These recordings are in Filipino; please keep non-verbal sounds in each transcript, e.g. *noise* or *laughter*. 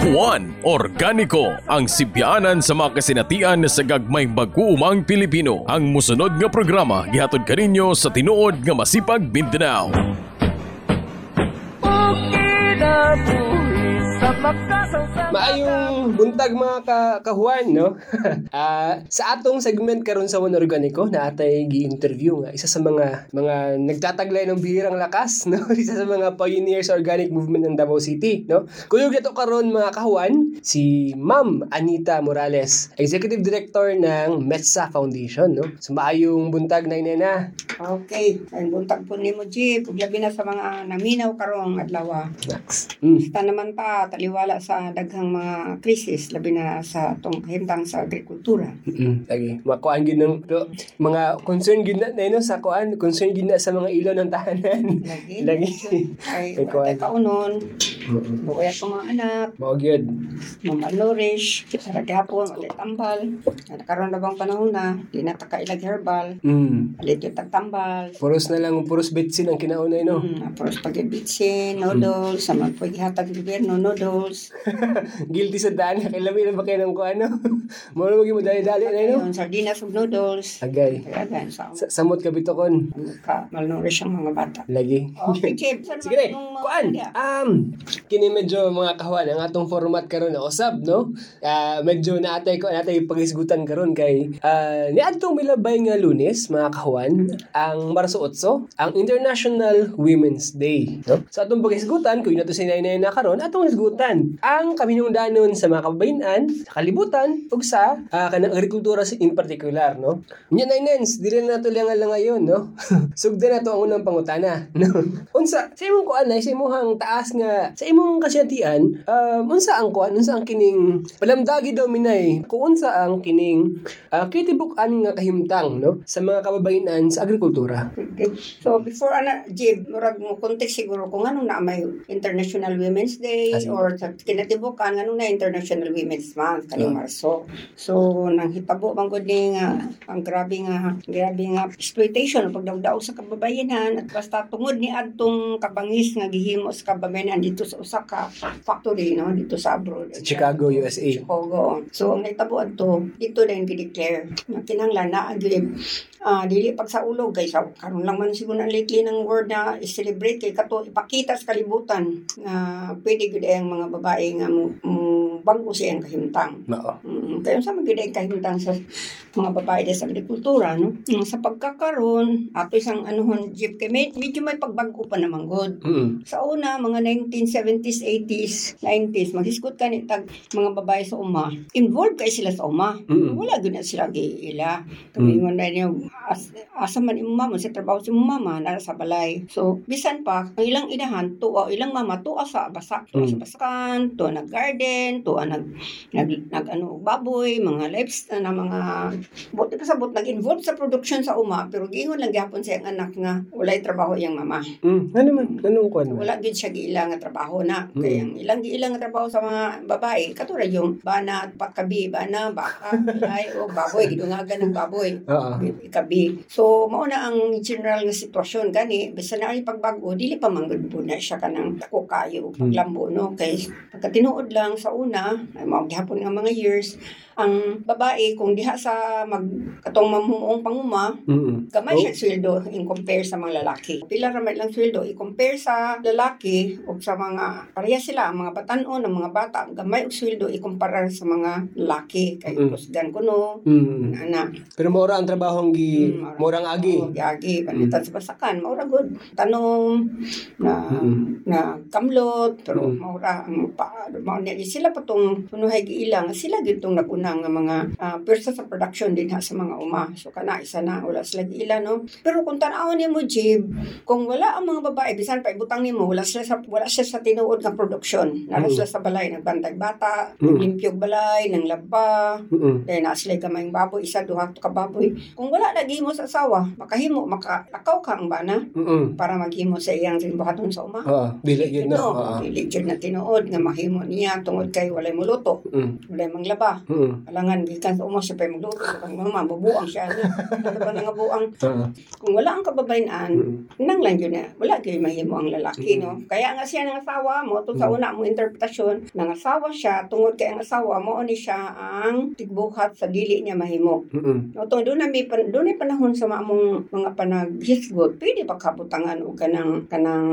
Juan Organiko ang sibyanan sa mga kasinatian sa gagmay mag-uumang Pilipino. Ang musunod nga programa gihatod kaninyo sa tinuod nga masipag Mindanao. Maayong buntag mga ka kahuan, no? *laughs* Ah, sa atong segment karon sa One Organico na atay gi-interview nga isa sa mga mga nagtataglay ng bihirang lakas, no? *laughs* Isa sa mga pioneers sa organic movement ng Davao City, no? Kuyog nato karon mga kahuan si Ma'am Anita Morales, Executive Director ng Metsa Foundation, no? So maayong buntag na inena. Okay, ay buntag po ni mo Jeep, labi na sa mga naminaw karong adlaw. Max. Mm. Basta naman pa taliwala sa daghang mga krisis labi na sa tong kahimtang sa agrikultura. Mm, lagi. Makuan gid ng pero, mga concern gid na no, sa kuan, concern gid na sa mga ilaw ng tahanan. Lagi. Lagi. Ay, Ay, kaunon. Buhay atong mga anak, Mao gyud. malnourished, sa gihapon, wala tambal. Nakaroon na bang panahon na, di na takailag herbal, Mm. palit yung tagtambal. Puros na lang puros betsin ang kinaunay no. Mm, tapos pag-ibitsin, noodles, sa mga paghihatag ng gobyerno, noodles. *laughs* Guilty sa daan kay labi na ba kayo ng kuan no. Mo mo dali-dali na no. Ayun, sardinas ug noodles. Agay. Gan, sa Sa, samot ka bitokon. ka malnourished ang mga bata. Lagi. Okay, Chip. Saan *laughs* Sige na. Kuan. Um, kini medyo mga kahuan ang atong format karon na usab no. Ah, medyo naatay ko natay pagisgutan karon kay ah ni adtong milabay nga Lunes mga kahuan ang Marso 8 ang International Women's Day no. Sa atong pagisgutan kung nato sinay na karon atong hisgutan ang kaminungdanon sa mga kababayan sa kalibutan ug sa ah, kanang agrikultura in particular no. Nya na nens dili na nato lang ngayon no. *laughs* Sugdan nato ang unang pangutana no. Unsa sa imong kuan na sa imong taas nga sa imong kasyatian um, unsa ang kuan unsa ang kining palamdagi daw minay kung unsa ang kining uh, kitibuk-an nga kahimtang no sa mga kababayan sa agrikultura. Okay. So, before, ana, Jib, murag mo context siguro kung anong na may International Women's Day Ah, sige. or sa kinatibukan, anong na International Women's Month, kaning Ah. Marso. So, nang hitabo bang gud ni nga, ang grabe nga, grabe nga exploitation, pagdawdaw sa kababayanan, at basta tungod ni adtong kabangis nga gihimo sa kababayanan dito sa usa ka factory, no, dito sa abroad. Sa Chicago, USA. Chicago. So, ang naitabo adto dito din gi-declare na kinanglan na agib ah dili pag sa ulog kay sa karon lang man siguro na lately ng word na i-celebrate kay kato ipakita sa kalibutan na pwede gud ang mga babae nga mo, bago siya ang kahimtang. Mao. Mm, kaya sa mga ang kahimtang sa mga babae sa agrikultura no. Mm, Sa pagkakaroon ato isang anuhon jeep kay med- medyo may pagbago pa naman god. Mm. Sa una, mga 1970s, 80s, 90s, maghisgot ka ni tag mga babae sa uma. Involved kay sila sa uma. Mm. Wala gud na sila giila. Tumingon na niyo, as, asa man imong mama, sa trabaho si mama, nara sa balay. So, bisan pa, ang ilang inahan, tuwa, ilang mama, tuwa sa basa, tuwa sa Mm. basakan, tuwa nag-garden, tuwa nag, nag, nag, ano, baboy, mga livestock, na mga, buti pa sa but, nag-involve sa production sa uma, pero giingon lang gyapon sa anak nga, walay trabaho iyang mama. Mm. Ano man? Anong man? Wala gid siya giila nga trabaho na. Mm. Kaya ang ilang giila nga trabaho sa mga babae, katulad yung bana, pakabi, bana, baka, ay, o baboy, gidungagan ng baboy. Oo. Ikabi. So, mao na ang general nga sitwasyon gani, basta na ay pagbago, dili pa manggod po na siya kanang dako kayo, paglambo, no? Kay pagka tinuod lang sa una, ay mao gihapon nga mga years, ang babae kung diha sa mag katong mamumuong panguma, Mm. Gamay Oh. siya sweldo in compare sa mga lalaki. Pila ramay lang sweldo i-compare sa lalaki o sa mga pareha sila ang mga batanon ng mga bata gamay og sweldo ikumpara sa mga lalaki kay Mm. kusgan kuno Mm. ana Pero maura ang trabahong gi Mm, murang agi. oh, yagi panitan sa basakan maura gud tanom na Mm. na kamlot pero Mm. maura ang pa mao sila patong punuhay giilang sila gid tong nga mga uh, pwersa sa production din ha sa mga uma so kana isa na wala sila giila no pero kung tan-awon nimo Jib kung wala ang mga babae bisan pa ibutang nimo wala sila sa wala sila sa tinuod nga production nara sila sa balay nagbantay bata Mm. balay nang laba Mm. dahil na sila gamayng baboy isa duha ka baboy kung wala lagi mo sa asawa makahimo makalakaw ka ang bana Mm. para maghimo sa iyang buhaton sa uma Oo, dili yun na. no, Oo. dili jud na tinuod nga mahimo niya tungod kay wala walay muluto, Mm. walay manglaba. Mm. Alangan, gikan sa umos siya pa *laughs* magluto. Kang mama, mabuang siya. Ano ba nga buang? Kung wala ang kababayan, Mm. nang lang yun na, wala kayo mahimo ang lalaki, no? Kaya nga siya ng asawa mo, ito sa una mo interpretasyon, nang asawa siya, tungod kay ang asawa mo, ni siya ang tigbuhat sa dili niya mahimo. Mm. No, doon na may doon ay panahon sa mamong mga panaghisgot, pwede pa kabutangan o kanang kanang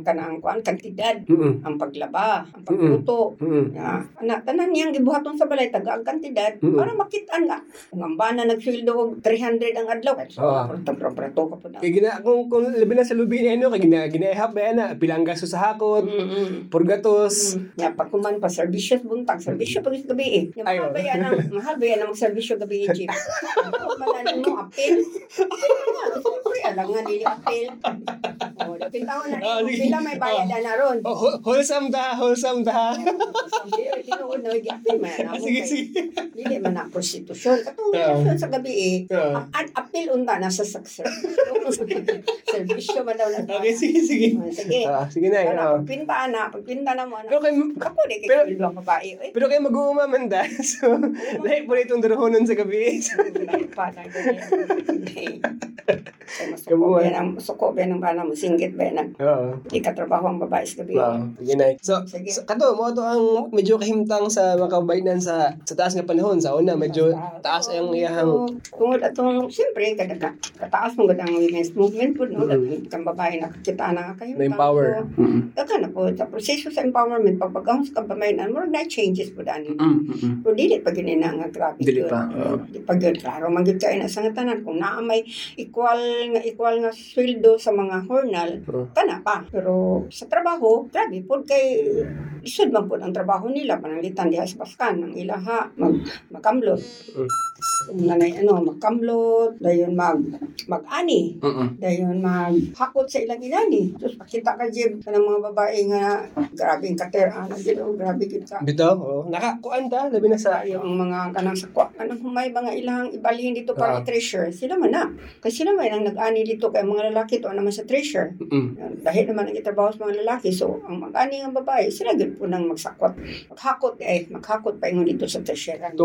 kanang kuan kantidad Mm. ang paglaba, ang pagluto. Mm. Ya, ana tanan niyang gibuhaton sa balay taga ang kantidad Mm. para makitaan nga. Kung ang bana nagsweldo og 300 ang adlaw, kay so Ah. oh. prato ka po na. Kaya gina, kung, kung labi na sa lubi na ano, kaya gina, ginaihap ba yan na, pilang gasto sa hakot, Mm-mm. purgatos. Ya, pag kuman pa, servisyo buntag, servisyo pag gabi eh. Yung mahal ba yan ang, mahal ba yan ang servisyo gabi eh, Jeep? Ano ba na mo, apel? Siyempre, alam nga, dili apel. O, dapat taon na Ah, rin. Sila may bayad na naron. Oh, whole- wholesome da, wholesome da. Eh. Ah, sige, sige. Dili man na prostitusyon. Katong uh, sa gabi eh, Oo. ang apel unta nasa success. *laughs* servisyo man daw na. Okay, sige, sige. Ah, Sige. Ah, sige na, Ano, pagpinta na, pagpinta na mo. Pero kayo, ako di kay Pero- pero, ang babae. Eh, pero kayo mag-uuma man da. *laughs* So, lahi po itong darohonon sa gabi. So, Lahi pa na ganyan. Kamuha. ba ang suko ba ng bana mo singgit ba nang Oo. di ka trabaho ang babae sa gabi. Wow, sige na. So, Sige. so kato, mo to ang medyo kahimtang sa mga kabainan sa sa taas nga panahon. Sa una, medyo taas ang iyahang Tungod atong, siyempre, kada ka, kataas mo ang women's movement po, no? Mm. Kang babae nakakita na kayo. na-empower. Mm. Daka na po, sa proseso sa empowerment, pag pagkahon sa kabamayan, murag na changes po dani. Mm. Pero dili pa gini na nga grabe. Dili pa. Di pa yun. Klaro, manggit kayo na sa nga tanan. Kung naa may equal nga equal nga sweldo sa mga hornal, kana pa. Pero sa trabaho, grabe po kay isod man po ang trabaho nila pananglitan diha sa paskan ng ilaha mag makamlot. Mm. Kung nanay ano magkamlot, dayon mag mag-ani. Mm. Dayon maghakot sa ilang inani. Tapos pakita ka Jeb ka ng mga babae nga grabe ang kater ana gid oh, grabe gid ka. Bitaw, oh. Nakakuan ta, labi na sa ang mga kanang sakwa kanang humay mga ilang ibalhin dito para Ah. i-treasure. Sila man na. Kasi sila man ang nag-ani dito kay mga lalaki to naman sa treasure. Mm. Dahil naman ang itrabaho sa mga lalaki. So, ang mag-ani ng babae, sila gid po nang magsakwat. Maghakot eh, maghakot pa ingon dito sa treasure. Ang.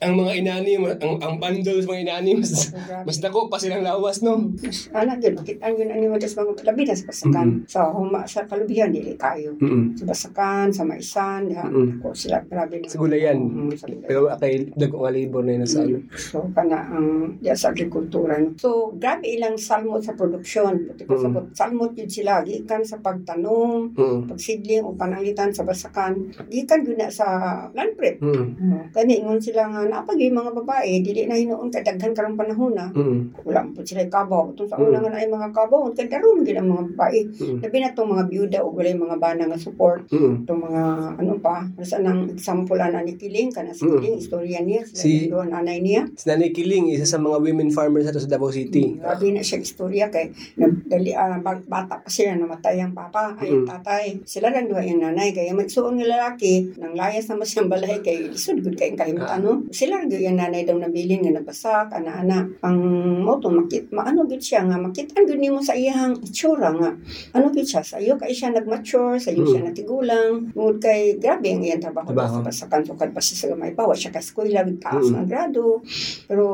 Ang mga inani, ang, ang bundles mga inani, mas, mas dako pa silang lawas, no? Ana gid makita ang yun ani mo sa mga labi na sa basakan. Mm-hmm. Sa huma sa kalubihan dili kayo. Sa basakan, sa maisan, Mm. ako sila grabe na. Sa gulayan. Mm, sa gulayan. Pero akay dagko nga labor na yun sa ano. So, kana ang diya sa agrikultura. no? So, grabe ilang salmot sa produksyon. Puti ko Mm. sabot, salmot yun sila. Gikan sa pagtanong, Mm. pagsidling o pananglitan sa basakan. Gikan yun na sa land prep. Mm. Uh, kani ingon sila nga yung mga babae dili na hinuon kadaghan karong panahon na Mm. wala po sila kabaw tung sa una nga na ay mga kabaw kay daron gid ang mga babae Mm. labi na tong mga byuda o walay mga bana nga support Mm. itong mga ano pa sa nang example ana ni Kiling kana si. Kiling istorya niya sila Si- doon anay niya Si Nanay Kiling, isa sa mga women farmers sa Davao City. Grabe na siya istorya kay nagdali bag- bata pa sila namatay ang papa ay ang Mm. tatay. Sila lang duha yung nanay kaya magsuon ng lalaki nang layas naman siyang balay kay isod gud kay kahimutan no. Sila lang yung nanay daw nabilin nga nabasak ana-ana ang moto makit maano gud siya nga makitan gud nimo sa iyang itsura nga ano gud siya sa iyo kay siya nagmature sa iyo Mm. siya natigulang tungod kay grabe ang iyang trabaho sa basakan sukad pa siya sa gamay pa wa siya ka eskwela taas Mm. nga grado pero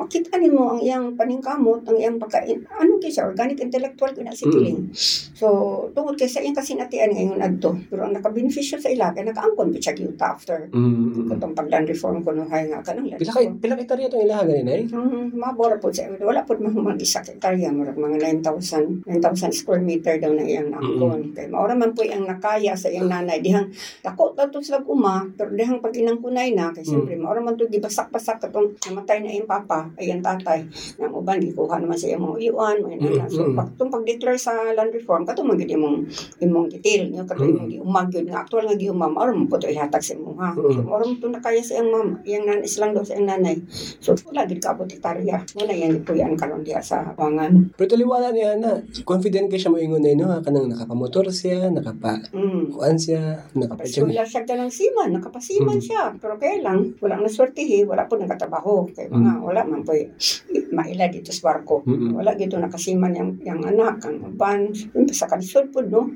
makita nimo ang iyang paningkamot, ang iyang pagkain. Ano kay siya organic intellectual ko na si Mm. Kiling. So tungod kay sa iyang kasinatian ngayon adto, pero ang nakabenepisyo sa ila kay nakaangkon pa siya gyud after Mm. katong pagland reform ko no hay nga kanang land Pila kay pila kay tarya tong ilaha ganin ay? Hmm, mabora po siya. Wala po mga isa kay karya, murag mga 9,000 9,000 square meter daw na iyang naangkon. Kay maura man po iyang nakaya sa iyang nanay. Dihang dako ta to sila uma, pero dihang pag inangkunay na, kay siyempre maura man to gibasak-basak katong namatay na iyang papa, ay iyang tatay. Nang uban gikuha naman sa mga uyuan, mga nana. So Mm. pag tung pag-declare sa land reform, katong magid imong imong detail nyo katong imong giumag yun nga actual nga giumam, maura man po to ihatag sa imong ha. So Mm. maura man to nakaya sa iyang mama, iyang nanay silang daw sa iyang nanay. So wala gid ka hektarya. Wala yan po yan karon diya sa wangan. Pero taliwala niya na, confident kay siya moingon na no, kanang nakapamotor siya, nakapa Mm. kuan siya, nakapa siya. Wala siya ka ng siman, nakapasiman Mm. siya. Pero kaya lang, wala na swertihi, wala po nagkatrabaho. Kaya mga, Mm. wala man lang po maila dito sa barko. Mm-mm. Wala gito nakasiman yung, yung anak, ang uban, yung sa kalisod po, no?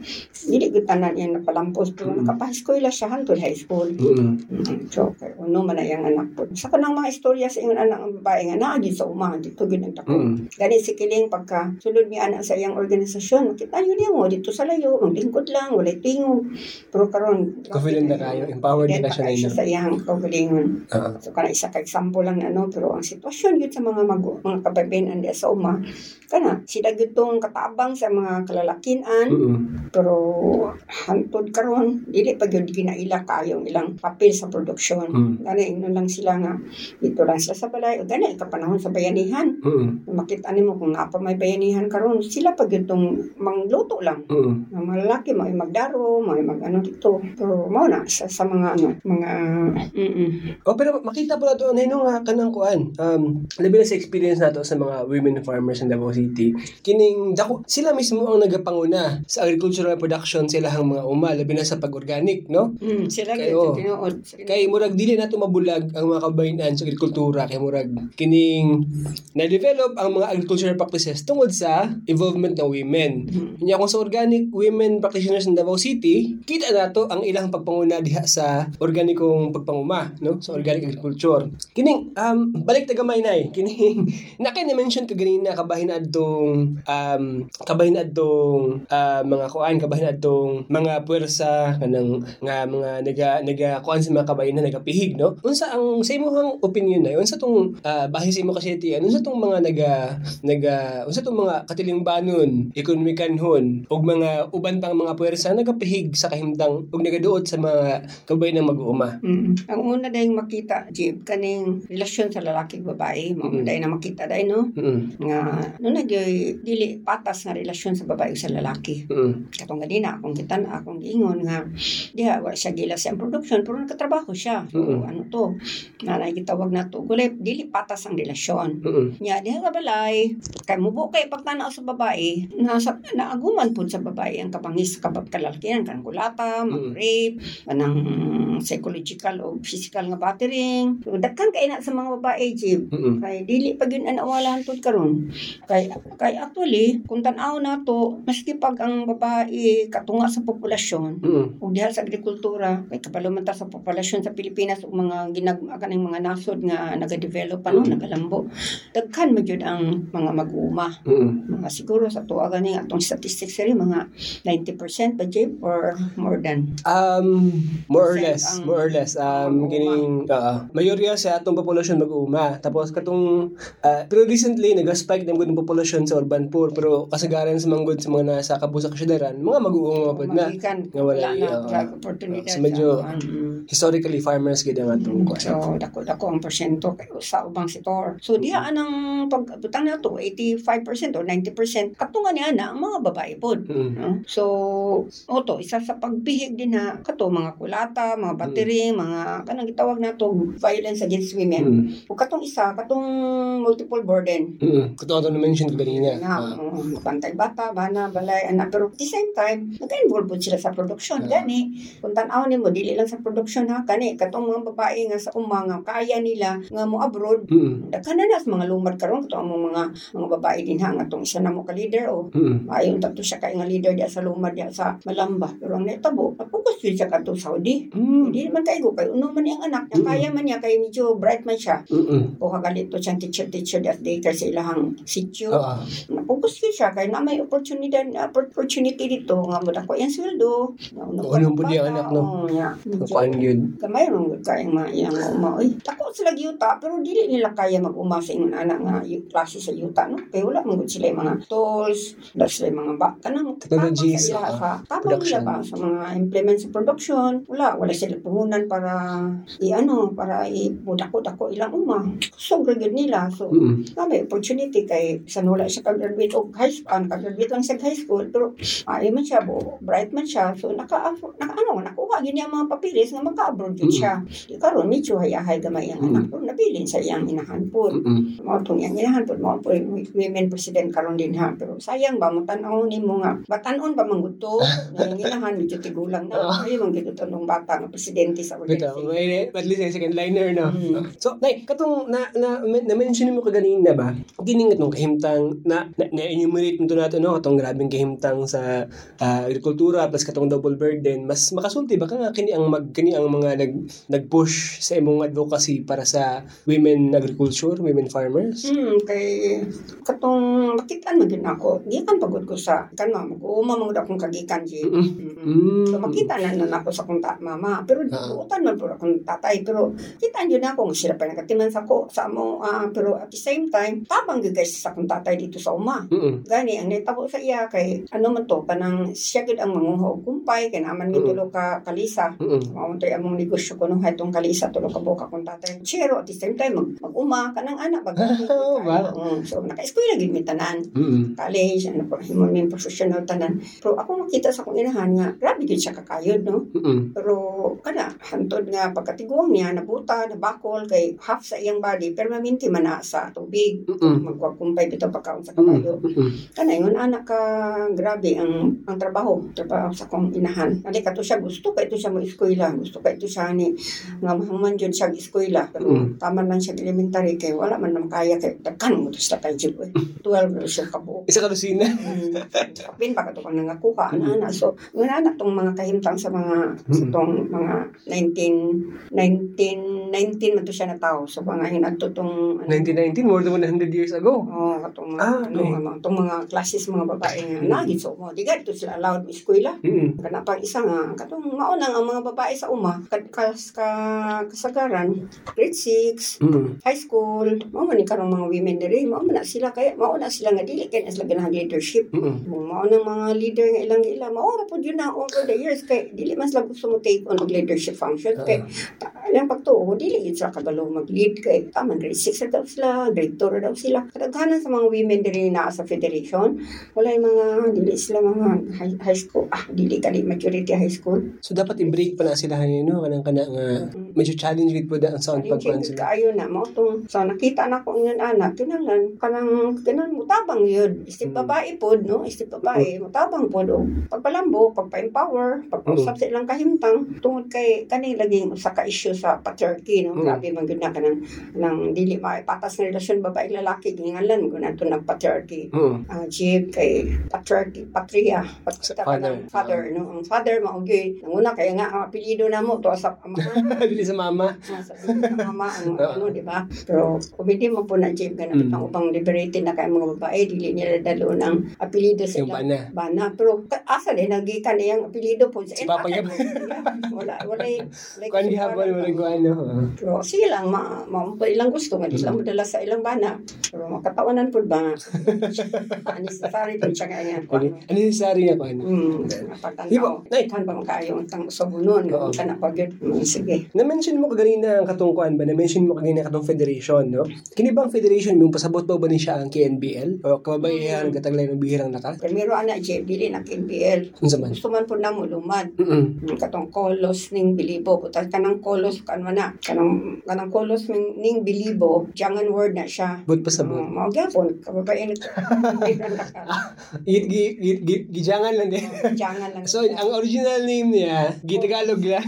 Hindi ko tanan yan napalampos. Pero Mm-mm. nakapahiskoy la siya hantod high school. Mm-mm. Mm, So, kay uno man na yung anak po. Sa kanang mga istorya sa ingon anak ang babae nga naa gyud sa uma dito gyud nagdako. Mm. Gani si Kiling pagka sulod ni anak sa iyang organisasyon, makita yun niya mo dito sa layo, maglingkod lang, walay tingog. Pero karon Confident na kayo, empowered na siya na ina. sa iyang kaugalingon. Ah. So kana isa ka example lang na no, pero ang sitwasyon gyud sa mga magu, mga kababayan andi sa uma, kana sila gyud tong katabang sa mga kalalakinan, Mm-mm. pero hantod karon dili pa gyud ginaila kayong ilang papel sa produksyon. Mm. Gani ino lang sila nga dito lang sila sa balay o gani ka panahon sa bayanihan. Mm-mm. Makita nimo kung naa pa may bayanihan karon sila pa gyud tong mangluto lang. Mm-mm. Ang mga lalaki mo ay magdaro, mo ay mag ano dito. Pero mao na sa, sa mga ano, mga mm Oh, pero makita po nato ano nga kanang kuan. Um, labi na sa experience nato sa mga women farmers in Davao City. Kining dako sila mismo ang nagapanguna sa agricultural production sila ang mga uma labi na sa pag-organic, no? Mm, sila Kayo. gyud tinuod. Kay murag dili nato mabulag ang mga kabayinan sa agrikultura kay murag kining na-develop ang mga agricultural practices tungod sa involvement ng women. Nya kung sa organic women practitioners in Davao City, kita nato ang ilang pagpanguna diha sa organikong pagpanguma, no? Sa organic agriculture. Kining um balik ta gamay nay, kining *laughs* na kay mention ka ganina kabahin adtong um kabahin adtong ah, mga kuan kabahin adtong mga puwersa kanang nga mga naga naga kuan sa mga kabahin na nagapihig no? Unsa ang sa imong opinion na unsa tong uh, bahin sa imong kaseti unsa tong mga naga naga unsa tong mga katilingbanon ekonomikanhon ug mga uban pang mga puwersa nagapihig sa kahimtang ug nagaduot sa mga kabahin ng mag-uuma? Mm. Ang una dahil makita, Jib, kaning relasyon sa lalaki ug babae, mo Mm. dahil na makita dahil, no? mm Nga, no na dili patas nga relasyon sa babae sa lalaki. mm Katong ganina, akong kita na, akong giingon nga, diha, wala siya gila sa production, pero nakatrabaho siya. So, Mm. ano to, na nakikitawag na to, gulay, dili patas ang relasyon. mm Nya, diha ka balay, kay mubo kay pagtanaw sa babae, nasa, naaguman po sa babae ang kabangis sa kabab kalalakihan, kanang kulata, mga Mm. rape, kanang psychological o physical nga battering. So, dagkan kay na sa mga babae, Jib. mm Kay dili pa gyud ana wala hantod karon. Kay kay actually kung tan-aw nato maski pag ang babae katunga sa populasyon mm ug diha sa agrikultura kay kabalo man ta sa populasyon sa Pilipinas ug mga ginag kaning mga nasod nga naga-develop pa no Mm. nagalambo. Daghan man gyud ang mga mag-uuma. mm Mga siguro sa tuwa gani atong statistics rin mga 90% ba Jib or more than Um, more or less, more or less. Um, kining, uh, mayorya sa atong populasyon mag-uuma. Tapos katong, uh, pero recently, nag-spike ng good populasyon sa urban poor. Pero kasagaran sa mga good sa mga nasa kabusa kasyadaran, mga mag-uuma pa na. nga wala, na uh, job opportunity so medyo- um, Historically, farmers gid ang atong kuwan. So, dako-dako ang porsyento kay sa ubang sektor. So, diha anang pagbutang na to 85% or 90% katunga niya na ang mga babae pod. Mm. No? So, oto, isa sa pagbihig din na kato mga kulata, mga battery, mga kanang gitawag na to violence against women. Mm. O katong isa, katong multiple burden. Mm. Katong atong na-mention ko kanina. Na, Ah. um, bantay bata, bana, balay, anak. Pero at the same time, nag-involve po sila sa production. Ah. Gani, kung tanaw ni mo, dili lang sa production ha. Kani, katong mga babae nga sa umang nga kaya nila nga mo abroad. Mm. Daghan na na sa mga lumad karon katong mga mga mga babae din ha nga tong isa na mo ka leader o Mm. Ayon tato siya kay nga leader diya sa lumad diya sa Malamba. Pero ang netabo, napokus yun siya kadto Saudi. Mm. Hindi man kay kay uno man niyang anak, nga Mm. kaya man niya kay medyo bright man siya. Mm. Kuha galito siyang teacher-teacher at daycare sa ilahang. Ah. Napokus yun siya kay na may opportunity opportunity dito nga mo dako yung sweldo. Nga uno Oo, pa ano po ang anak, no? nga. Kuan yun. Kamay rong kaya mga iyang uma. Uy, tako sila yuta pero dili nila kaya mag-uma sa ingon anak nga yung klase sa yuta no. Kay wala man gud sila yung mga tools, wala sila yung mga ba kanang Technologies, ah, tama nila ba sa mga implement sa production. Wala, wala sila puhunan para i-ano, para i-dako-dako ilang uma. So, gud nila. So, Mm. na may opportunity kay sa wala siya kag-graduate og high school, ang kag-graduate lang sa high school, pero ay man siya, bo, bright man siya, so naka, naka ano, nakuha gini ang mga papilis nga maka-abroad yun siya. Di karon medyo hayahay gamay ang anak, pero nabilin sa iyang inahan po. Mm. Mao tong iyang inahan po, mao po women president karon din ha, pero sayang ba, matan-aw ni mo nga, batanon ba mangguto, *laughs* yung inahan, medyo tigulang na, ay mong gito tanong bata nga presidente sa organization. may at least second liner no. Mm. So, nay, katong na na men- na-mention mo kaganina ba? Giningat nung kahimtang na, na, na-enumerate mo to nato no katong grabing kahimtang sa ah, agrikultura plus katong double burden mas makasulti ba ka nga kini ang mag kini ang mga nag nag-push sa imong advocacy para sa women agriculture, women farmers? Hmm, kay katong makitaan man gyud ako. Di kan pagod ko sa kan ma mag-uuma mo akong kagikan di. Mm. So makita na na ako sa akong ta- mama. Pero Ah. buutan man po akong tatay. Pero kita nyo na ako nga sila pa nakatiman sa ko sa mo. ah, pero at the same time, tabang guys sa akong tatay dito sa uma. Mm. Gani, ang nitabo sa iya kay ano man to, kanang siya gud ang manguha og kumpay, kay naman mi Mm. tulo ka kalisa. Mm. Mao tay among negosyo ko nung hatong kalisa tulo ka buka kong tatay. Chero at the same time mag, mag-uma kanang anak bag. *laughs* Oh, ba? Mm, so naka-eskwela gid mi tanan Mm. college, ano po, himon min professional tanan. Pero ako makita sa akong inahan nga, grabe gid siya kakayod, no? Pero, kana, hantod nga, pagkatiguang niya, nabuta, nabakol, kay half sa iyang body, permanente man na sa tubig. Mm. Magwakumpay bitaw pagkaon sa kabayo. Mm. Kana, yun, anak ka, grabe ang ang trabaho, trabaho sa akong inahan. Kali ka to siya, gusto ka ito siya mo eskwela, gusto ka ito siya ni, nga mahuman dyan siya eskwela. Pero, Mm. tama lang siya elementary, kay wala man naman kaya, kay dagkan mo to sa tayo, eh. 12 na siya kabuok. Isa ka lusina. Kapin baka to kang nangakuha na na. So, wala na tong mga kahimtang sa mga sa tong mga 19 19 19 man to siya na tao. So mga hinadto tong ano, 1919, more than 100 years ago. Oh, katong mga, Ah, ano, okay. mga, tong mga classes mga babae nga nagit so mo. Di to sila allowed mo eskwela. Mm. Kana pang isa nga katong maunang ang mga babae sa uma kas ka kasagaran grade 6 Mm. high school mao man ni karong mga women diri mao man na sila kaya mao na sila nga dili kay sila ganahan leadership Mm. Mao ng mga leader nga ilang ila mao ra pud yun na over the years kay dili man sila gusto mo take on leadership functions kay ang pagtuo dili gid sila kabalo mag-lead kay taman grade 6 na daw sila grade 2 na daw sila. Kadaghanan sa mga women diri na sa federation. Wala yung mga dili sila mga high, high school. Ah dili kali maturity high school. So dapat i-break pa na sila no kanang kana nga medyo challenge with po ang sound pagkuan Challenging sila. kaayo na mo tong so nakita na ko yun anak kinahanglan kanang kanang mutabang yun. Isip Mm. babae pod no? Isip babae mutabang pod o pagpalambo pagpa-empower pagpausap sa ilang kahimtang. Tungod kay kani laging usa ka issue sa patriarchy no? Mm. grabe man gyud na kanang nang dili maipatas na relasyon babae lalaki gingalan mo na to ng patriarchy Mm. uh, jib kay patriarchy patria pat, father, father. father no ang father maugay nanguna kaya nga ang apelyido na mo to sa ama *laughs* Dili sa mama. nasa sa mama ang *laughs* ano, di ba? Pero hindi mo po na Jim ganun Mm. ang upang liberated na kay mga babae, dili nila dalo ng apelido sa ilang bana. bana. Pero asa din nagikan niyang apelido po sa Si Papa Yap. wala wala *laughs* like, Kuan di hapon mo ko ano. pero sige lang, ma, ma, ma ilang gusto nga, di Mm. lang madala sa ilang bana. Pero makatawanan po ba? *laughs* Necessary po siya kaya nga. Ano ano yung sari nga ko ano. Hmm, Di ba? Nay. Kan ba makayo ang sa bunon? Oo. Kan na pag sige. Na-mention mo kaganina ang katungkuan ba? Na-mention mo kaganina katong federation, no? Kini bang federation yung pasabot ba ba ni siya ang KNBL? O kababaihan mm. nagkataglay ng bihirang lakas? Primero ana Jim, dili na KNBL. Man? Gusto man po na mo lumad. Mm. Ang katong kolos ning bilibo butas kanang kolos kan na kanang kanang kolos ning, ning bilibo jangan word na siya Bud pasabot. Um, mao gyapon kababayan ito *laughs* Gi gi gi gi- gijangan lang din. jangan lang So, ang original name niya, Gitagalog lang.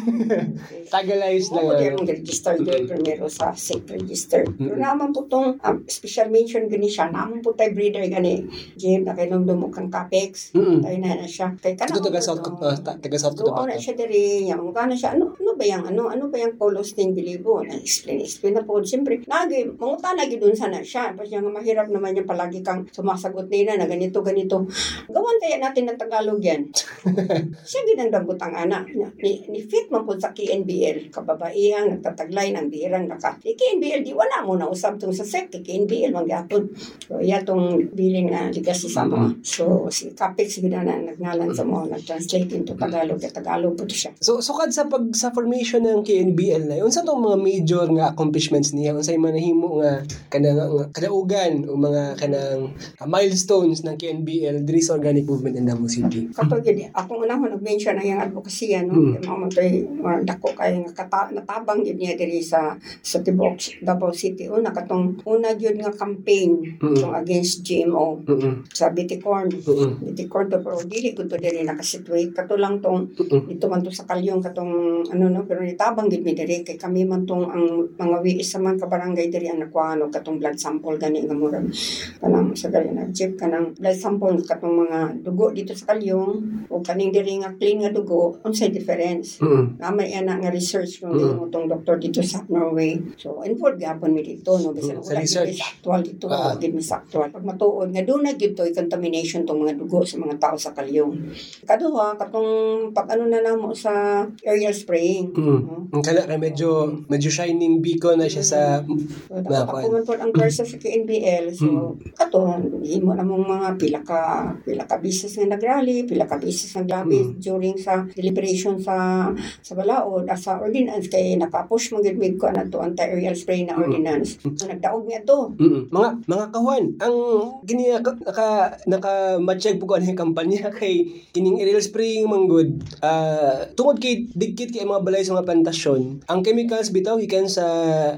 *laughs* Tagalize lang. Ako ano. din register din primero sa SIC register. Pero Mm. naman po itong um, special mention gani siya. Naman po tayo breeder gani. Jim, na kayo nung dumukang capex. Mm. Tayo na na siya. Kay Ito taga South Cotabato. Cotabato. uh, taga South Doon na Cotabato. siya diri, yung mga na siya, ano, ano ba yung, ano, ano ba yung kolos ng bilibo? Na-explain, explain na po. Siyempre, nagi, manguta lagi doon sana siya. Tapos yung mahirap naman yung palagi kang sumasagot nila na ganito, ganito. Gawan kaya natin ng Tagalog yan. *laughs* siya ginagdagot ang anak. Ni, ni fit man po sa KNBL. Kababaihan, nagtataglay ng birang naka. Si KNBL, di wala mo na usab tong sa SEC. Kay KNBL, mangyapon. So, iya tong billing na legacy sa mga. So, si Capex, gina na nagnalan sa mga, nag-translate into Tagalog. Kaya Tagalog po siya. So, sukad sa pag sa formation ng KNBL na, unsa tong mga major nga accomplishments niya? Unsay man nahimo nga kanang kadaugan o mga kanang uh, milestones ng KNBL diri sa organic movement in Davao City? Kato yun, akong unang nag-mention na yung advocacy, ano, Mm. mga matay, mga dako kayo nga kata, natabang yun niya diri sa, sa Tibok, Davao City. Una, katong, una yun nga campaign Mm. against GMO Mm. sa Biticorn. Mm. Biticorn to, pero dili ko to diri nakasituate. Kato lang tong, Mm. dito man to sa kalyong katong, ano no, pero nitabang gid mi diri, kay kami man tong, ang mga wiis sa man kabarangay barangay diri ang nakuha no katong blood sample gani nga murag kanang sa gali na jeep kanang blood sample katong mga dugo dito sa kalyong o kaning diri nga clean nga dugo unsay difference Mm. na may ana nga research kung Mm. mm. tong doktor dito sa Norway. So, involved gapon mi dito, no? Bisan Mm, sa actual dito, Ah. wala gid mi sa actual. Pag matuod, nga na gid to, contamination tong mga dugo sa mga tao sa kalyong. Kaduha, katong pag ano na namo sa aerial spraying. Mm. no? Kala ka medyo medyo shining beacon na siya sa So, Mga ako man po ang kursa sa KNBL. So, Mm. ato, himo na mong mga pila ka, pila ka business nga nagrally, pila ka business nga grabe Mm. during sa deliberation sa sa balaod, as sa ordinance, kay nakapush mo gid mig ko na to anti-aerial spray na Mm. ordinance. So, nagdaog niya to. Mm-mm. mga mga kawan ang gini naka naka, matchag po ko ang kampanya *laughs* kay kining aerial spraying manggod ah tungod kay digkit kay mga balay sa mga plantasyon ang chemicals bitaw gikan sa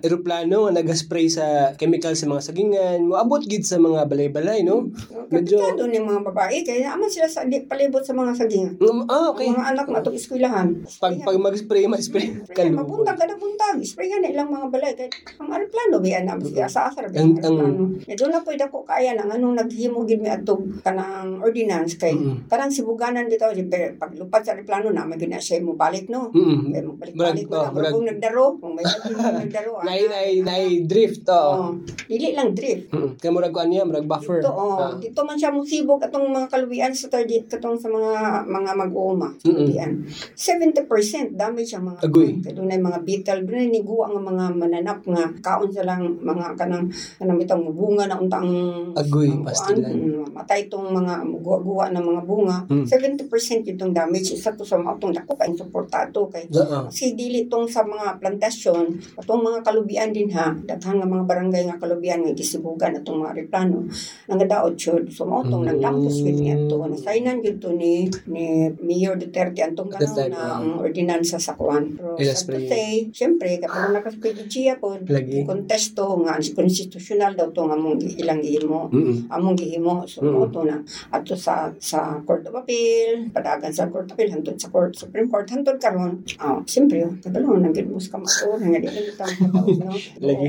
eroplano nga nagaspray sa chemicals sa mga sagingan moabot gid sa mga balay-balay no Medyo- Medyo... ni mga babae, kaya aman sila sa di, palibot sa mga saging. Mm, ah okay Ang mga anak na itong eskwelahan. pag pag mag-spray ma-spray Kaya mabuntag kada buntag. Spray nga na ilang mga balay. Kaya ang aeroplano, biyan na. Sige, asa asa Ang- ang. E doon na po ko kaya nang anong naghimo gid mi atog kanang ordinance kay Mm. kanang sibuganan bitaw di pag lupat sa aeroplano na may gina siya mo balik no. Mm. Kaya magbalik-balik mo na. oh, Pero murag- kung nagdaro, kung may *laughs* nagdaro. ah, Nay nay nay drift to. Oh, dili lang drift. Mm. Kaya murag ko niya, murag buffer. Dito, oh, Ah. dito man siya musibog atong mga kaluwian sa target katong sa mga mga mag-uuma Mm-mm. kaluwian. 70% damage ang mga Agoy. kay dunay mga beetle, dunay niguwa nga mga mananap nga kaon sa lang mga kanang kanang bitang bunga na untang Agoy, pastilan. Kuan, mm, matay tong mga guwa-guwa ng mga bunga. Mm. 70% itong damage isa to sa mga tong dako kay suportado kay Oo. kasi dili tong sa mga plantasyon, atong mga kalubian din ha, daghang nga mga barangay nga kalubian nga gisibugan atong mga replano nga daot jud. So mao tong Mm. nagdampos gid niya to. Nasaynan gid to ni ni Mayor Duterte antong time, na ah. ang ordinansa sa kuan. Pero sa say, syempre kapag nakaspedisya po, Lagi. kontesto nga constitutional daw to nga mong gi- ilang gihimo among gihimo so Mm. mo to na ato sa sa Court of Appeal padagan sa Court of Appeal hantod sa Court Supreme Court hantod karon ah siyempre kabalo mo sa kamatuor nga di kita no Lagi.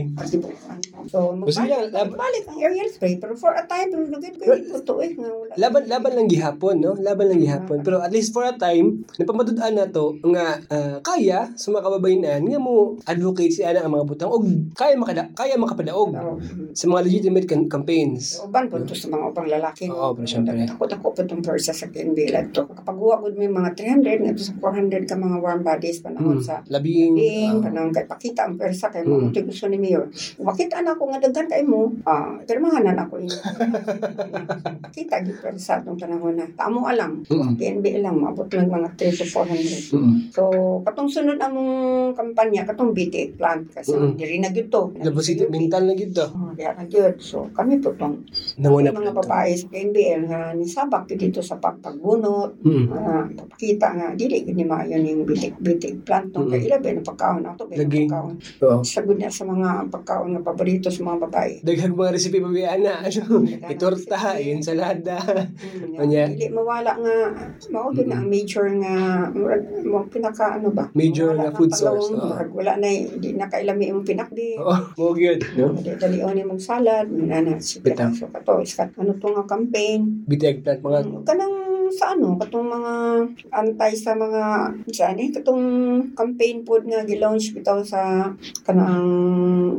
so magbalik, magbalik ang aerial spray pero for a time pero lugid ko ito to eh Laban laban lang gihapon, no? Laban lang gihapon. Pero at least for a time, napamatud-an na to nga ah, kaya sa mga kababayenan nga mo advocate si ana ang mga butang og kaya makada kaya makapadaog Pero, sa mga legitimate cam- campaigns. Uban po to sa mga upang lalaki. Oo, pero syempre. Ako ako po itong persa sa KNBL to. Kapag huwag mo may mga 300, nga to sa 400 ka mga warm bodies panahon Mm. sa Labing Ding, ah, kanang kay pakita ang persa kay mo mm. gusto ni Mayor. Makita na ako nga daghan kay mo. Ah, pirmahanan ako inyo. *laughs* Kita gid persa tong panahon na. Tamo alam. Mm. Lang maabot lang mga 3 to 400. mm. So, katong sunod among kampanya, katong BT plant kasi Mm. diri na gyud to. Labos ito mental na gid to. Oh, kaya na gyud. So, kami po tong Nanguna mga babae sa PNBL nga nisabak gyud dito sa pagpagbunot, Mm. Ah, papakita nga dili gid ni maayo ning bitik bitik plant no Mm. kay ilabi na pagkaon ato ba pagkaon Oo. sagud na sa mga pagkaon nga paborito sa mga babae Daghang mga recipe pa ana, *laughs* ano, itorta, ensalada. Mm, nga, Anya. dili mawala nga mao na ang major nga mo pinaka ano ba Major nga food source, wala na di na kailami imong pinakdi Oo, mo gyud, no? Dali ni mong salad, si Bitaw. so kato iskat ano to nga campaign. Biteg plant mga kanang sa ano katong mga antay sa mga saan eh katong campaign pod nga gi-launch bitaw sa kanang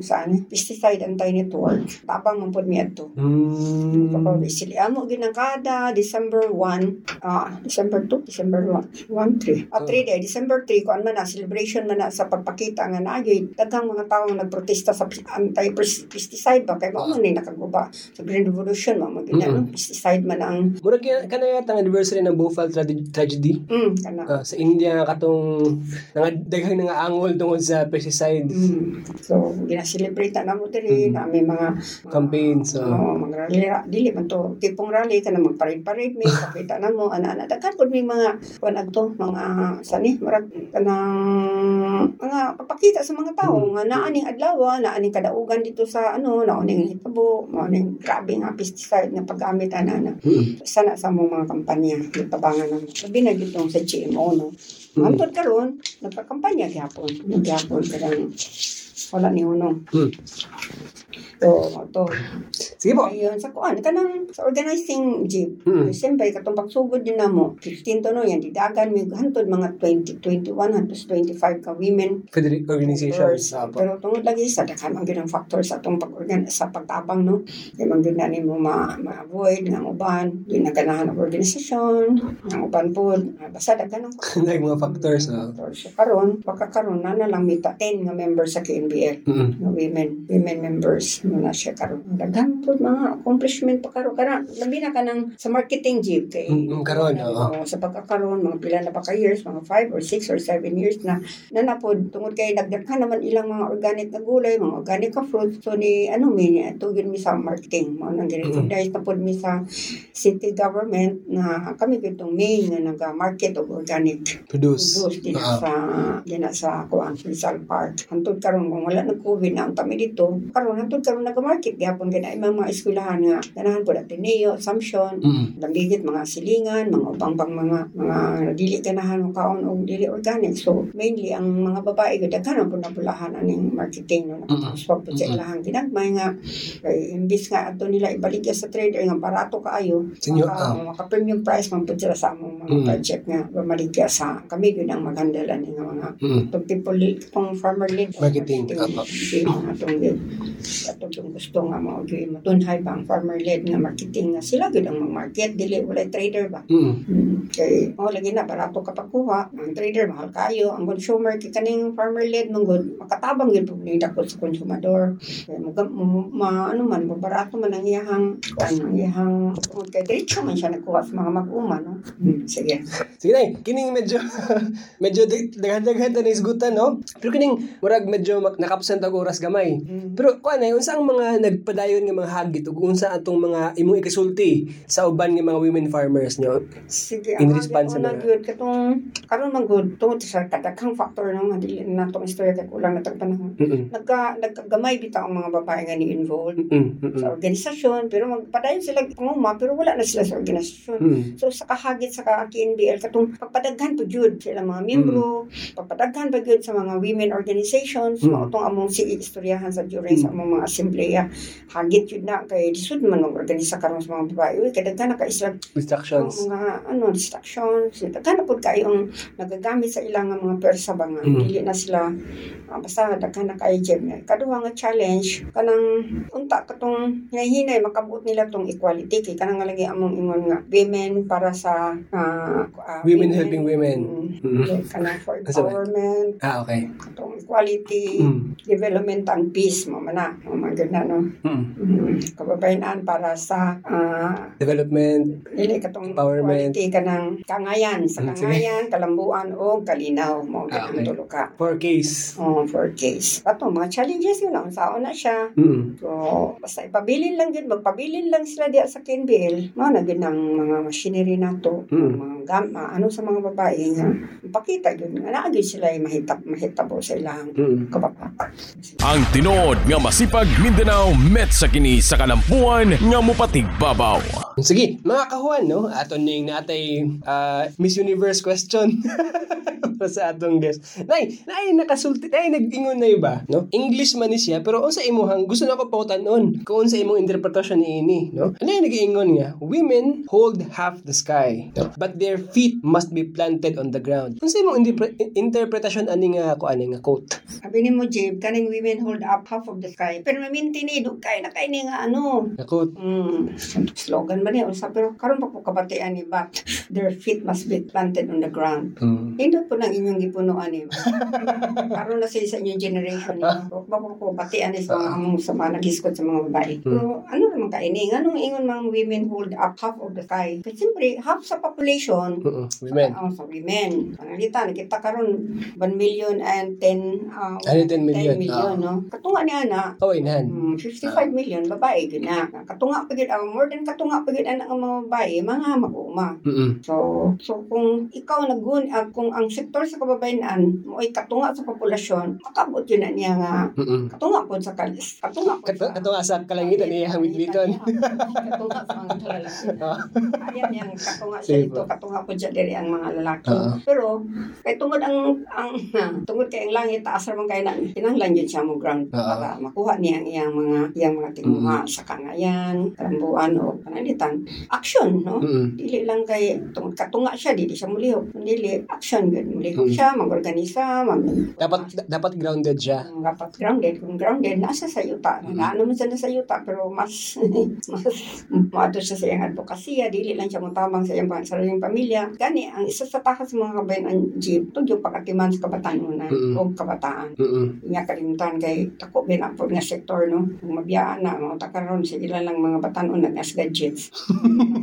saan eh pesticide antay network tabang man pod mi adto. Mm. Kapag isili amo ginangkada December 1 ah December 2 December 1 1 3 ah 3 day December 3 kuan man na celebration man na sa pagpakita nga naayay daghang mga tawo nga nagprotesta sa anti pesticide ba? Kay mao man ni nakaguba sa Green Revolution mo mo gina no? Pesticide man ang kaya kanaya ang anniversary ng Bhopal trage- tragedy. mm Ah, sa India nga katong nga daghang nga angol tungod sa pesticides Mm. So, gina-celebrate na mo diri Mm. na may mga campaigns. So, Oh, mga rally, dili man to tipong rally ka na magparid-parid may pakita na mo ana ana daghan pud may mga kuan adto mga sani marag kanang mga papakita sa mga tao nga naa ning adlaw naa ning kadaugan dito sa ano naa ning hitabo ning grabe nga pesticide nga paggamit ana ana mm. sana sa mga kampanya itabangan na labi na gitong sa GMO no Mm. Antod karon nagkakampanya gyapon. Gyapon kadang wala ni hunong. Hmm. So, to. Sige po. Ayun, sa kuan, kanang sa organizing jeep. Mm. Siyempre, katong pagsugod din na mo, 15 to no, yan, didagan, may hantod mga 20, 21, hantos 25 ka women. Federal organizations. Apo. Pero tungod lagi sa dakhan ang ginang factor sa atong pag-organ sa pagtabang no. Kay man gyud nani mo ma- ma-avoid nga uban, di na ganahan ang organisasyon, ang uban ah, basta daghan ang *laughs* Like mga factors. ah. factors. Karon, pagkakaroon na na lang mita 10 nga members sa KNBL nga women women members mo na siya karon daghan po mga accomplishment pa karon karon labi na ka ng sa marketing jeep kay Mm, mm, karon, oo. Oo, sa pagkakaroon mga pila na pa ka years mga 5 or 6 or 7 years na na napod tungod kay dagdagan naman ilang mga organic na gulay mga organic ka fruit so ni ano mi ni tugid mi sa marketing mo nang recognize na pod mi sa city government na kami kitong main nga naga-market og organic Produce. Produce din Ah. sa din sa kuan Rizal Park. Hantod karon kung wala nag COVID na ang kami dito. Karon hantod karon nag-market gyapon gina imong mga eskwelahan nga ganahan po Ateneo, Assumption, Mm. lambigit mga silingan, mga ubang pang mga mga dili ganahan mo kaon og dili organic. So mainly ang mga babae gud daghan po nabulahan aning marketing no nakapaswag po sa ilahang ginagmay nga kay imbis nga ato nila ibaligya sa trader nga barato kaayo maka, ah. maka premium price man po sila sa among mga Mm. project nga maligya sa kami yun ang maghandalan nga mga Mm. people itong farmer led Marketing, itong atong atong gusto nga mo gyud matunhay ba ang farmer led nga marketing nga sila gud ang mag-market dili walay trader ba Mm. Hmm. Kay, oh, lagi na, barato ka pagkuha. Ang trader, mahal kayo. Ang consumer, kay kaning farmer-led, mong good, makatabang yun pag nidakot sa konsumador. Kaya, mag, ma, ano man, barato man ang iyahang, ang iyahang, tungod kay diretso man siya nagkuha sa mga mag-uma, no? Hmm. Sige. Sige na, kining medyo *laughs* medyo dag- daghan-daghan na isgutan, no? Pero kining murag medyo nakapsan tag oras gamay. Hmm. Pero kuan ay unsa ang mga nagpadayon nga mga hagit ug unsa atong mga imong ikasulti sa uban nga mga women farmers nyo? Sige, In response na good, katong, karon man good, tungod sa kadaghang factor ng madili na itong istorya kay kulang na panahon. Mm. Nagka, nagkagamay bitaw ang mga babae nga ni-involved Mm. Mm. sa organisasyon, pero magpadayon sila panguma, pero wala na sila sa organisasyon. So sa kahagit sa KNBL katong pagpadaghan po jud sila mga miyembro, pagpadaghan pa jud sa mga women organizations, Mm. mao tong among si istoryahan sa during sa among mga assembleya. Hagit jud na kay disud man mag-organisa karon sa mga babae. Uy, na ka isla Instructions. mga ano distractions. Daghan na pud kayong nagagamit sa ilang mga persa ba nga. Mm. Dili na sila ah, basta daghan na kay gem. Kaduha nga challenge kanang unta katong hinahinay makabot nila tong equality kay kanang nga lagi among ingon nga women para sa ah, ah, Women helping women. Mm. Mm. Like, kanang for empowerment, Ah, okay. katong equality, Mm. development and peace mo man na. Oh, mga ganun, no? Mm. Mm. Para sa ah, Development. dili katong Empowerment. quality kanang kangayan sa Mm, sige. kangayan kalambuan o kalinaw mo Ah, okay. tulo ka For case. oh for case ato mga challenges yun ang sao na siya Mm. so basta ipabilin lang yun magpabilin lang sila diya sa KNBL mga na yun ang mga machinery nato Mm. mga gam ano sa mga babae nga pakita yun nga naagin sila ay mahitap mahitabo sa ilang Mm. kababata Ang tinuod nga masipag Mindanao met sa kini sa kalampuan nga mupatig babaw. Sige, mga kahuan, no? Aton ning natay ah, Miss Universe question *laughs* para sa atong guest. Nay, nay nakasulti, nay nag-ingon na iba, no? English man ni siya, pero unsa imuhang gusto na ko pautan-on kung unsa imong interpretasyon ni ini, no? Ano yung nag-ingon nga? Women hold half the sky, no? but their feet must be planted on the ground. Unsa imong interpre- interpretasyon ani nga ko ani nga quote? sabi ni mo Jib kaning women hold up half of the sky pero maminti ni dugkay na kay ni nga ano Nga quote. Mm, slogan ba niya? Usa, pero karon pa po kabatian ni but their feet must be planted on the ground. Mm. Hindot po lang inyong gipunuan ni. *laughs* karon na sa inyong generation ni. Wa pa po batian ni sa mga among sa mga naghiskot sa mga babae. Pero ano naman kaini? Anong ingon mga women hold up half of the sky? Kasi siyempre, half sa population Mm-mm. Women. Oh, sa women. Pangalita, nakita karon 1 million and 10 uh, Ano, 10 million? 10 million, no? Katunga niya na, Oh, inahan. Mm, 55 million babae gid na. Katunga pa gid ang more than katunga pa gid ang mga babae mga mag-uma. Mm-mm. So so kung ikaw nagun uh, kung ang sektor sa kababayenan mo ay katunga sa populasyon, makabot yun na niya nga Mm-mm. katunga po sa kalis. Katunga po Kato, kato nga sa kalangitan niya ang bitbiton. katunga sa mga kalalaki. *laughs* Ah. Ayan yang katunga Sige dito, po. katunga nga po dyan diri ang mga lalaki. Oo. Pero kay tungod ang ang *laughs* tungod kay ang langit taas ra man kay na kinahanglan yun siya mo ground Oo. para makuha niya ang iyang mga iyang mga tinguha sa kangayan, karambuan o pananitan. Action, no? Mm-mm. Dili lang kay tungod katunga siya, dili siya mulihok. Dili action gyud mulihok Mm. siya, mag-organisa, mag Dapat dapat grounded siya. dapat grounded. Kung grounded, nasa sa yuta. Mm. Naano man sa yuta, pero mas, *laughs* mas, mato siya sa iyang advokasya. Dili lang siya mutabang sa iyang sariling pamilya. Gani, ang isa sa takas mga kabayan ang jeep, ito yung pagkatiman sa kabataan muna, Mm-mm. o kabataan. Mm-mm. Nga kalimtan kay tako binapod nga sektor, no? Kung mabiyaan na, mga takaroon, sa ilan lang mga batanon na as gadgets.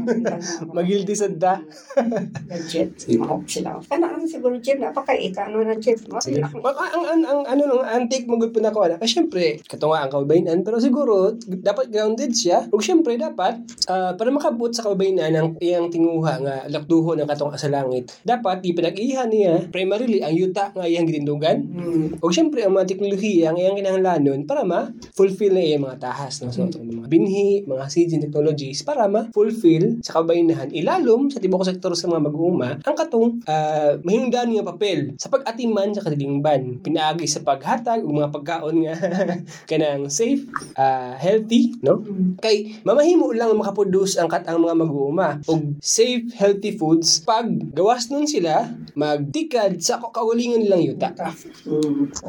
*laughs* Magildi sadda. *laughs* gadgets. Mahok sila. Kana naman siguro, Jim, napakay, ika, ano na, Jim. Sige. Ang, ang, ang, ang, ano nung antique mo gud po na ko na. Kasi syempre, kato nga ang kababayan pero siguro dapat grounded siya. Ug syempre dapat ah, para makabot sa kababayan ang iyang tinguha nga lakduho ng katong sa langit. Dapat ipinag-ihan niya primarily ang yuta nga iyang gitindugan. Hmm. O syempre, ang mga teknolohiya ang iyang kinahanglanon para ma-fulfill na iyang mga tahas. No? So, itong mga binhi, mga seeds and technologies para ma-fulfill sa kabaynahan, ilalom sa tibok sektor sa mga mag-uuma, ang katong uh, mahingdan nga papel sa pag-atiman sa katilingban. Pinaagi sa paghatag o mga pagkaon nga *laughs* kanang safe, ah, healthy, no? Kay mamahimo lang makaproduce ang kat ang mga mag-uuma og safe, healthy foods pag gawas nun sila magtikad sa kaulingan nilang yuta. So,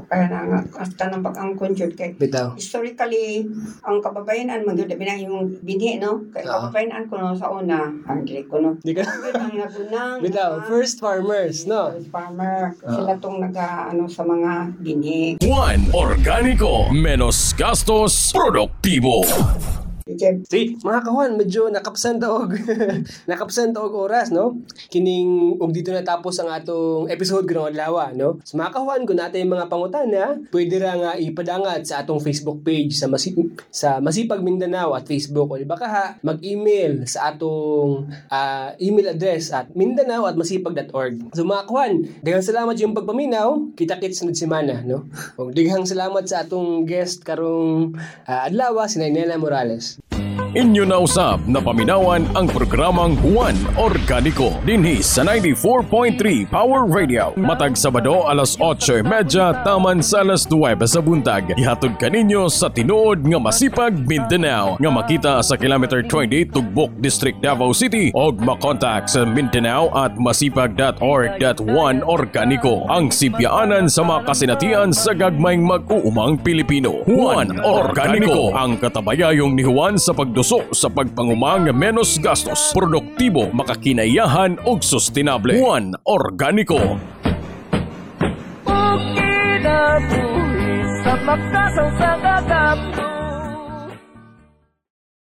kaya na nga, hasta ng pag-angkon yun kay Bitaw. historically, ang kababayanan, magyud na yung binhi, no? Kay Oo. kababayanan ko no, sa una, ang dili ko, no? Di ka Yun ang nagunang, Bitaw, first farmers, no? first farmer. Oo. Sila tong naga, ano, sa mga binhi. Juan Organico. Menos gastos, produktibo. Jeb, Si, mga kawan, medyo nakapsan taog. *laughs* nakapsan taog oras, no? Kining, ug dito natapos ang atong episode karong adlaw, no? Sa mga kawan, kung natin mga pangutana, pwede ra nga ipadangat sa atong Facebook page sa Masip sa Masipag Mindanao at Facebook. O di ba kaha, mag-email sa atong ah, email address at mindanao at masipag.org. So mga kawan, daghang salamat yung pagpaminaw. Kita-kits sunod semana, no? O daghang salamat sa atong guest karong ah, adlaw, si Nainela Morales. Inyo na usab na paminawan ang programang Juan Organico dinhi sa 94.3 Power Radio. Matag Sabado alas 8.30 taman sa alas 9 sa buntag. Ihatod kaninyo sa tinuod nga masipag Mindanao nga makita sa kilometer 20 Tugbok District Davao City og makontak sa Mindanao at masipag.org.1 Organico ang sibyaanan sa mga kasinatian sa gagmayng mag-uumang Pilipino. Juan Organico ang katabayayong ni Juan sa pagduso sa pagpangumang menos gastos, produktibo, makakinayahan ug sustainable. Juan Organico. Kinabuhi sa makasang sa